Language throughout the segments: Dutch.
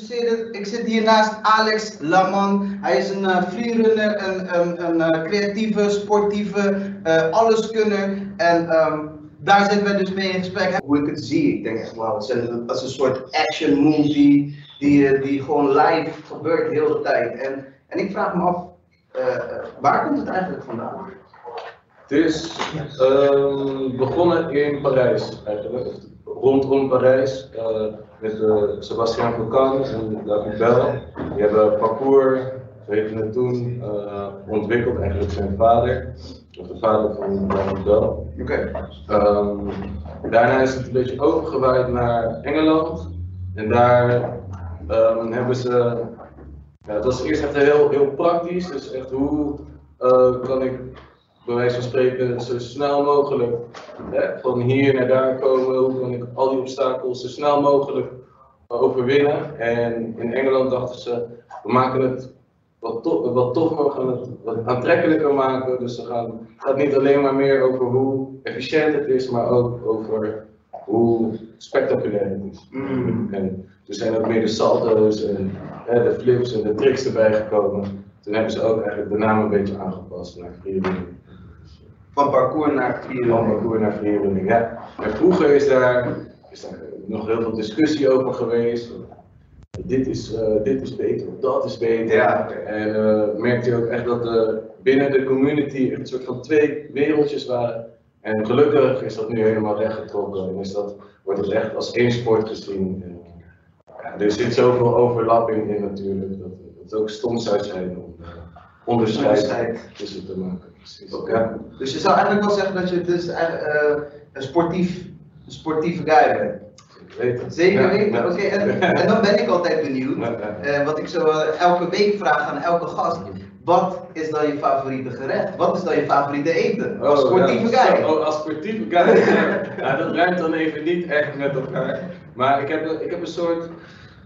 introduceren. Ik zit hier naast Alex Laman. Hij is een uh, freerunner, een, een, een uh, creatieve, sportieve, uh, alleskunner. En um, daar zitten wij dus mee in gesprek. Hoe ik het zie, ik denk echt wel, het is een, als een soort action movie die, die gewoon live gebeurt de hele tijd. En, en ik vraag me af, waar komt het eigenlijk vandaan? Het is uh, begonnen in Parijs eigenlijk, rondom Parijs, uh, met uh, Sebastian Foucault en David Bell. Die hebben parcours, zo heette het toen, ontwikkeld, eigenlijk zijn vader, of de vader van David Bell. Okay. Um, daarna is het een beetje overgewaaid naar Engeland en daar um, hebben ze, ja, het was eerst echt heel, heel praktisch, dus echt hoe kan ik bij wijze van spreken zo snel mogelijk hè, van hier naar daar komen, hoe kan ik al die obstakels zo snel mogelijk overwinnen. En in Engeland dachten ze, we maken het wat, to wat tof, we gaan het wat aantrekkelijker maken. Dus ze gaan, het gaat niet alleen maar meer over hoe efficiënt het is, maar ook over hoe spectaculair het is. Mm. En toen zijn ook meer de salto's en hè, de flips en de tricks erbij gekomen. Toen hebben ze ook eigenlijk de naam een beetje aangepast naar freerunning. Van parcours naar freerunning. Van parcours naar freerunning, ja. En vroeger is daar, is daar nog heel veel discussie over geweest. Dit is, uh, dit is beter of dat is beter. Ja. En uh, merkte je ook echt dat uh, binnen de community een soort van twee wereldjes waren. En gelukkig is dat nu helemaal rechtgetrokken en is dat, wordt het echt als één sport gezien. En, ja, er zit zoveel overlapping in natuurlijk, dat het ook stom zou zijn om onderscheid tussen te maken. Ja. Dus je zou eigenlijk wel zeggen dat je dus een sportief, een sportieve guy bent? Zeker weten, ja. oké. Okay. En, en, dan ben ik altijd benieuwd, uh, wat ik zo uh, elke week vraag aan elke gast. Wat is dan je favoriete gerecht? Wat is dan je favoriete eten? Als oh, sportieve ja. guy. Oh, als sportieve guy. ja, dat ruimt dan even niet echt met elkaar. Maar ik heb, ik heb een soort,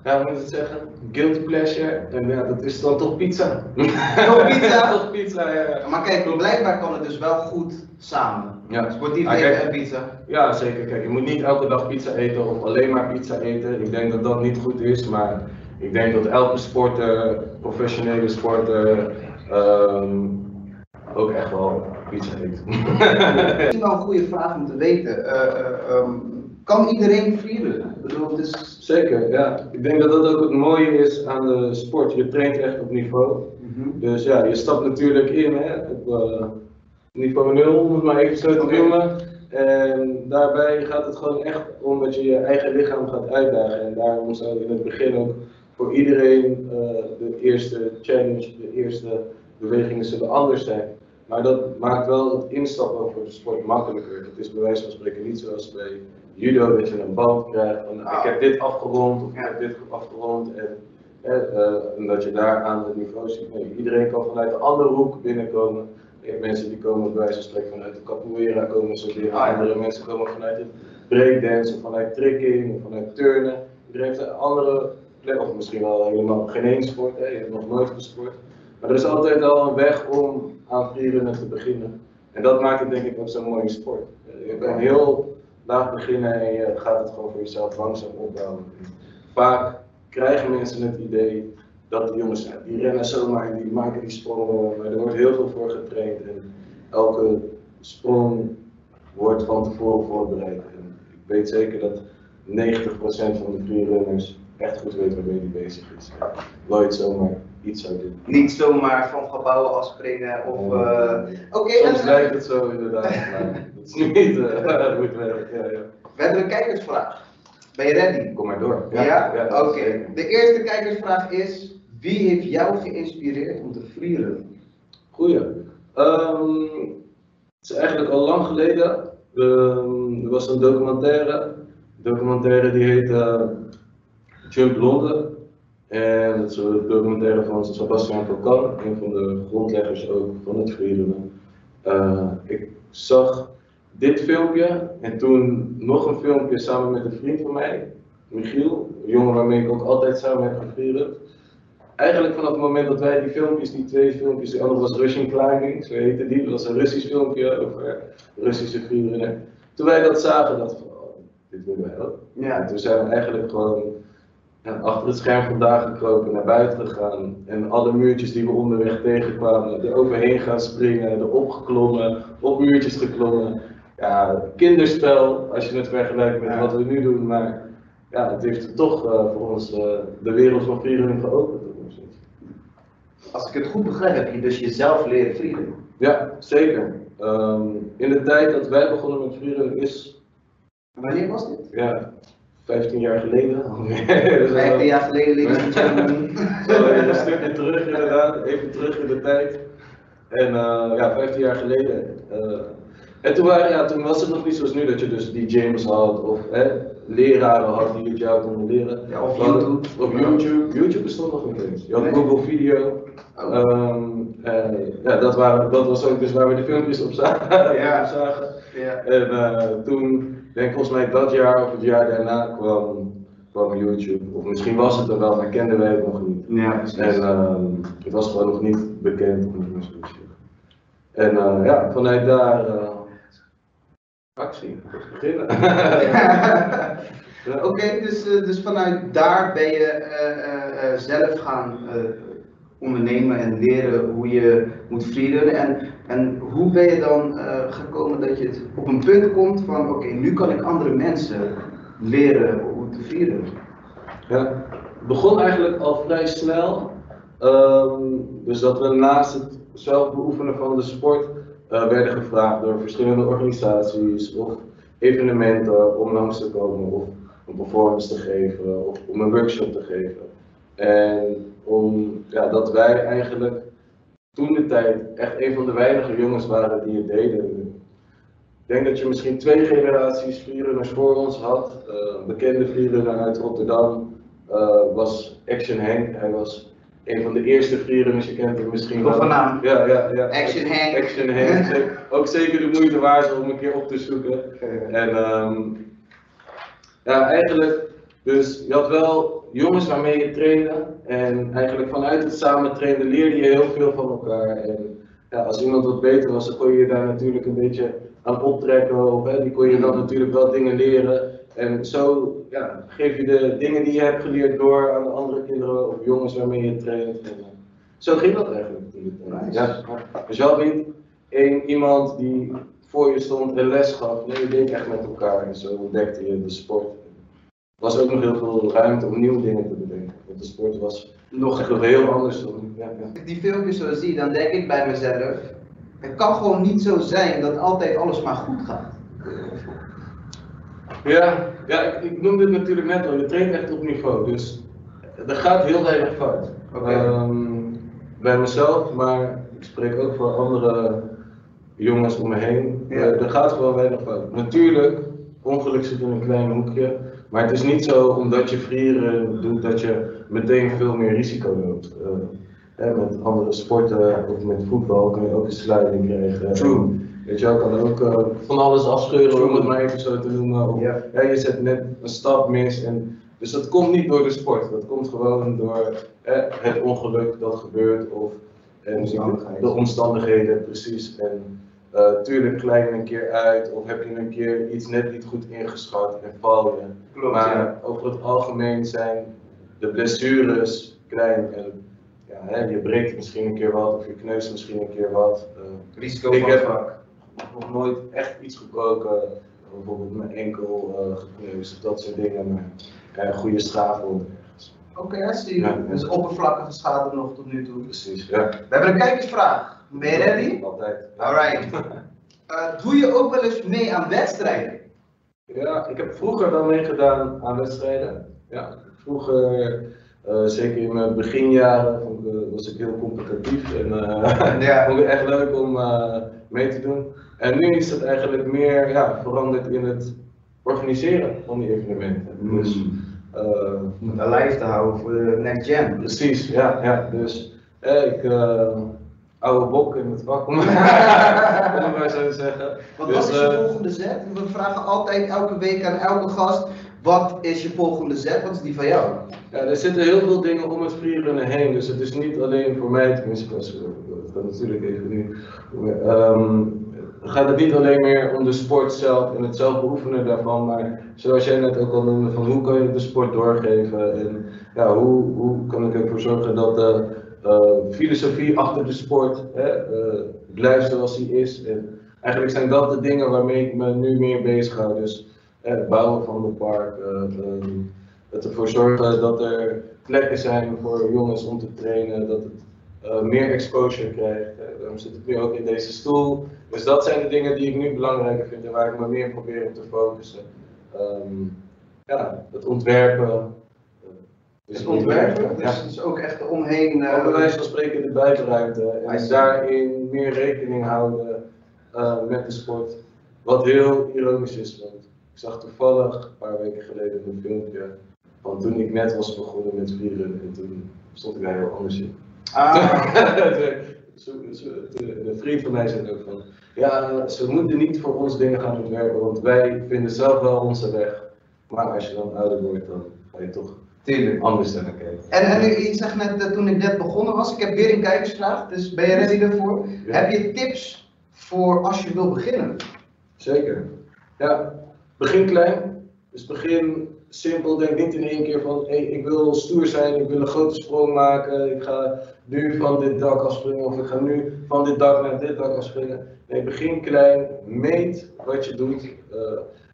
ja, hoe moet ik het zeggen? Guilty pleasure. En ja, dat is dan toch pizza. Toch pizza? toch pizza, ja. Maar kijk, blijkbaar kan het dus wel goed samen. Ja. Sportief Ah, eten en pizza. Ja, zeker. Kijk, je moet niet elke dag pizza eten of alleen maar pizza eten. Ik denk dat dat niet goed is, maar ik denk dat elke sporter, professionele sporter, ehm, ook echt wel pizza eet. Misschien wel een goede vraag om te weten. Eh, eh, um, kan iedereen freerunnen? Is... Zeker, ja. Ik denk dat dat ook het mooie is aan de sport. Je traint echt op niveau. Dus ja, je stapt natuurlijk in hè, op uh, niveau 0, om het maar even zo te noemen. En daarbij gaat het gewoon echt om dat je je eigen lichaam gaat uitdagen. En daarom zou in het begin ook voor iedereen uh, de eerste challenge, de eerste bewegingen zullen anders zijn. Maar dat maakt wel het instappen voor de sport makkelijker. Het is bij wijze van spreken niet zoals bij judo dat je een band krijgt van ik heb dit afgerond of ik heb dit afgerond. En, uh, en dat je daar aan het niveau ziet. Nee, iedereen kan vanuit een andere hoek binnenkomen. Je hebt mensen die komen bij wijze van spreken vanuit de capoeira komen ze leren. Ah, ja. Andere mensen komen vanuit het breakdance of vanuit tricking of vanuit turnen. Iedereen heeft een andere plek, of misschien wel helemaal geen één sport. Hè. Je hebt nog nooit gesport. Maar er is altijd al een weg om aan freerunnen te beginnen. En dat maakt het denk ik ook zo'n mooie sport. Je kan heel laag beginnen gaat het gewoon voor jezelf langzaam opbouwen. Vaak krijgen mensen het idee dat die jongens, die rennen zomaar en die maken die sprongen, maar er wordt heel veel voor getraind en elke sprong wordt van tevoren voorbereid. En ik weet zeker dat 90% van de freerunners echt goed weet waarmee die bezig is. Nooit zomaar iets zou doen. Niet zomaar van gebouwen afspringen of... eh, Oké, Soms en- lijkt het zo inderdaad, maar dat is niet uh, hoe het werkt. Ja, ja. we hebben een kijkersvraag. Ben je ready? Kom maar door. Ja? Oké. De eerste kijkersvraag is, wie heeft jou geïnspireerd om te freerunnen? Goeie. Ehm, het is eigenlijk al lang geleden. Ehm, er was een documentaire. Documentaire die heet eh, Jump Londen. En dat is een documentaire van Sebastian een van de grondleggers ook van het freerunnen. Eh, ik zag dit filmpje en toen nog een filmpje samen met een vriend van mij, Michiel, een jongen waarmee ik ook altijd samen heb gefreerund. Eigenlijk vanaf het moment dat wij die filmpjes, die twee filmpjes, de andere was Russian Climbing, zo heette die, dat was een Russisch filmpje over Russische freerunnen. Toen wij dat zagen, dachten we van, oh, dit willen wij ook. En Ja. toen zijn we eigenlijk gewoon achter het scherm vandaan gekropen, naar buiten gegaan. En alle muurtjes die we onderweg tegenkwamen, er overheen gaan springen, erop geklommen, op muurtjes geklommen. Ja, kinderspel als je het vergelijkt met Ja. wat we nu doen. Maar ja, het heeft toch eh, voor ons eh, de wereld van freerunning geopend. Als ik het goed begrijp, heb je dus jezelf leren vrienden. Ja, zeker. Ehm, in de tijd dat wij begonnen met freerunning is Wanneer was dit? ja, 15 jaar geleden. Dus, eh, 15 jaar geleden, ladies and gentlemen. Zo een stukje terug inderdaad, even terug in de tijd. En eh, ja, 15 jaar geleden. eh, en toen, waren, ja, toen was het nog niet zoals nu dat je dus die James had of hè, leraren had die het jou konden leren. Ja, of YouTube. Op YouTube. YouTube bestond nog niet eens. Je had Nee. Google Video. Oh. Ehm, en, ja, dat, waren, dat was ook dus waar we de filmpjes op zagen. Ja. op zagen. Ja. En eh, toen, denk ik volgens mij dat jaar of het jaar daarna kwam, kwam YouTube. Of misschien was het er wel, maar kenden wij het nog niet. Ja, precies. En ehm, het was gewoon nog niet bekend. En eh, ja, vanuit daar eh, actie, beginnen. Oké, dus, eh, dus vanuit daar ben je zelf gaan ondernemen en leren hoe je moet freerunnen. En, en hoe ben je dan eh, gekomen dat je het op een punt komt van oké, nu kan ik andere mensen leren hoe te freerunnen. Ja, het begon eigenlijk al vrij snel. Ehm, dus dat we naast het zelf beoefenen van de sport eh, werden gevraagd door verschillende organisaties of evenementen om langs te komen of een performance te geven of om een workshop te geven. En om, ja, dat wij eigenlijk toen de tijd echt een van de weinige jongens waren die het deden. Ik denk dat je misschien twee generaties freerunners voor ons had. Eh, een bekende freerunner uit Rotterdam eh, was Action Henk. Hij was een van de eerste freerunners, je kent hem misschien Nog van naam. Ja, ja, ja. Action Henk. Action Henk. Zeker- Ook zeker de moeite waard om een keer op te zoeken. En ehm, ja, eigenlijk, dus je had wel jongens waarmee je trainde. En eigenlijk vanuit het samen trainen leerde je heel veel van elkaar. En ja, als iemand wat beter was, dan kon je je daar natuurlijk een beetje aan optrekken. Of hè, die kon je dan natuurlijk wel dingen leren. En zo ja, geef je de dingen die je hebt geleerd door aan de andere kinderen of jongens waarmee je traint. En, eh, zo ging dat eigenlijk toen. Nice. Ja, dus je had niet één iemand die voor je stond en les gaf. Nee, je deed echt met elkaar en zo ontdekte je de sport. Er was ook nog heel veel ruimte om nieuwe dingen te bedenken. Want de sport was Nog echt nog heel anders dan. Ja, ja. Als ik die filmpjes zo zie, dan denk ik bij mezelf, het kan gewoon niet zo zijn dat altijd alles maar goed gaat. Ja, ja ik, ik noemde het natuurlijk net al, je traint echt op niveau, dus er gaat heel weinig fout. Ehm, bij mezelf, maar ik spreek ook voor andere jongens om me heen. Ja. Eh, er gaat gewoon weinig fout. Natuurlijk, ongeluk zit in een klein hoekje, maar het is niet zo omdat je vrieren doet dat je meteen veel meer risico loopt. Eh, hè, met andere sporten of met voetbal kan je ook een sluiting krijgen. True. Weet je kan ook eh, van alles afscheuren, om het maar even zo te noemen. Of, Ja. ja, je zet net een stap mis. En, dus dat komt niet door de sport, dat komt gewoon door eh, het ongeluk dat gebeurt. Of en Omstandigheden. de omstandigheden, precies. En eh, tuurlijk glij je een keer uit of heb je een keer iets net niet goed ingeschat en val je. Klopt, maar ja. over het algemeen zijn de blessures klein. En ja, hè, je breekt misschien een keer wat of je kneust misschien een keer wat. Eh, Risico Ik heb- vak. nog nooit echt iets gebroken, bijvoorbeeld mijn enkel uh, gekneusd of dat soort dingen, maar uh, goede schaafwonden. Oké, I see. Ja. Dus oppervlakkige schade nog tot nu toe. Precies, ja. We hebben een kijkersvraag. Ben je ready? Altijd. Alright. Eh, doe je ook wel eens mee aan wedstrijden? Ja, ik heb vroeger wel meegedaan aan wedstrijden. Ja, vroeger, uh, zeker in mijn beginjaren, vond ik, uh, was ik heel competitief en Ja. vond ik echt leuk om mee te doen. En nu is het eigenlijk meer ja, veranderd in het organiseren van die evenementen. Mm. Dus, Om het alive te houden voor de next gen. Precies, ja, ja. Dus eh, ik, oude bok in het vak, om, maar zo te zeggen. Wat Dus, is je eh, volgende zet? We vragen altijd elke week aan elke gast, wat is je volgende zet? Wat is die van jou? Ja, er zitten heel veel dingen om het freerunnen heen, dus het is niet alleen voor mij, tenminste, dat kan natuurlijk even nu. Um, gaat het niet alleen meer om de sport zelf en het zelf beoefenen daarvan, maar zoals jij net ook al noemde, van hoe kan je de sport doorgeven en ja, hoe, hoe kan ik ervoor zorgen dat de uh, filosofie achter de sport hè, uh, blijft zoals die is. En eigenlijk zijn dat de dingen waarmee ik me nu meer bezig hou. Dus het bouwen van het park, uh, het ervoor zorgen dat er plekken zijn voor jongens om te trainen, dat het meer exposure krijgt. Uh, daarom zit ik nu ook in deze stoel. Dus dat zijn de dingen die ik nu belangrijker vind en waar ik me meer probeer op te focussen. Um, ja, het ontwerpen. Dus het ontwerpen, dus, ja. dus ook echt omheen. Uh, bij wijze van spreken de buitenruimte en daarin meer rekening houden met de sport. Wat heel ironisch is, want ik zag toevallig een paar weken geleden een filmpje van toen ik net was begonnen met vieren en toen stond ik daar heel anders in. Ah. de vriend van mij zei ook van, ja, ze moeten niet voor ons dingen gaan ontwerpen, want wij vinden zelf wel onze weg. Maar als je dan ouder wordt, dan ga je toch Tuurlijk. anders naar kijken. En, en je zegt net, toen ik net begonnen was, ik heb weer een kijkersvraag, dus ben je ready daarvoor? Heb je tips voor als je wil beginnen? Zeker. Ja, begin klein. Dus begin simpel. Denk niet in één keer van, hey, ik wil stoer zijn, ik wil een grote sprong maken, ik ga nu van dit dak afspringen of ik ga nu van dit dak naar dit dak afspringen. Nee, begin klein, meet wat je doet. Uh,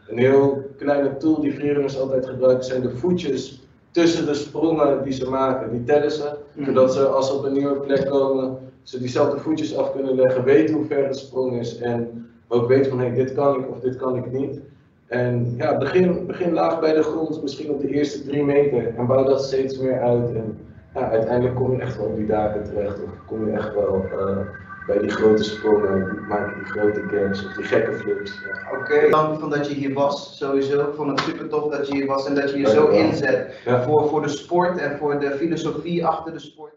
een heel kleine tool die freerunners altijd gebruiken zijn de voetjes tussen de sprongen die ze maken. Die tellen ze, mhm. zodat ze als ze op een nieuwe plek komen, ze diezelfde voetjes af kunnen leggen, weten hoe ver de sprong is en ook weten van hey, dit kan ik of dit kan ik niet. En ja, begin, begin laag bij de grond, misschien op de eerste drie meter en bouw dat steeds meer uit. En ja, uiteindelijk kom je echt wel op die daken terecht of kom je echt wel uh, bij die grote sprongen, maak die grote games of die gekke flips. Ja. Oké, okay. dank van dat je hier was, sowieso. Ik vond het super tof dat je hier was en dat je je zo inzet voor, voor de sport en voor de filosofie achter de sport.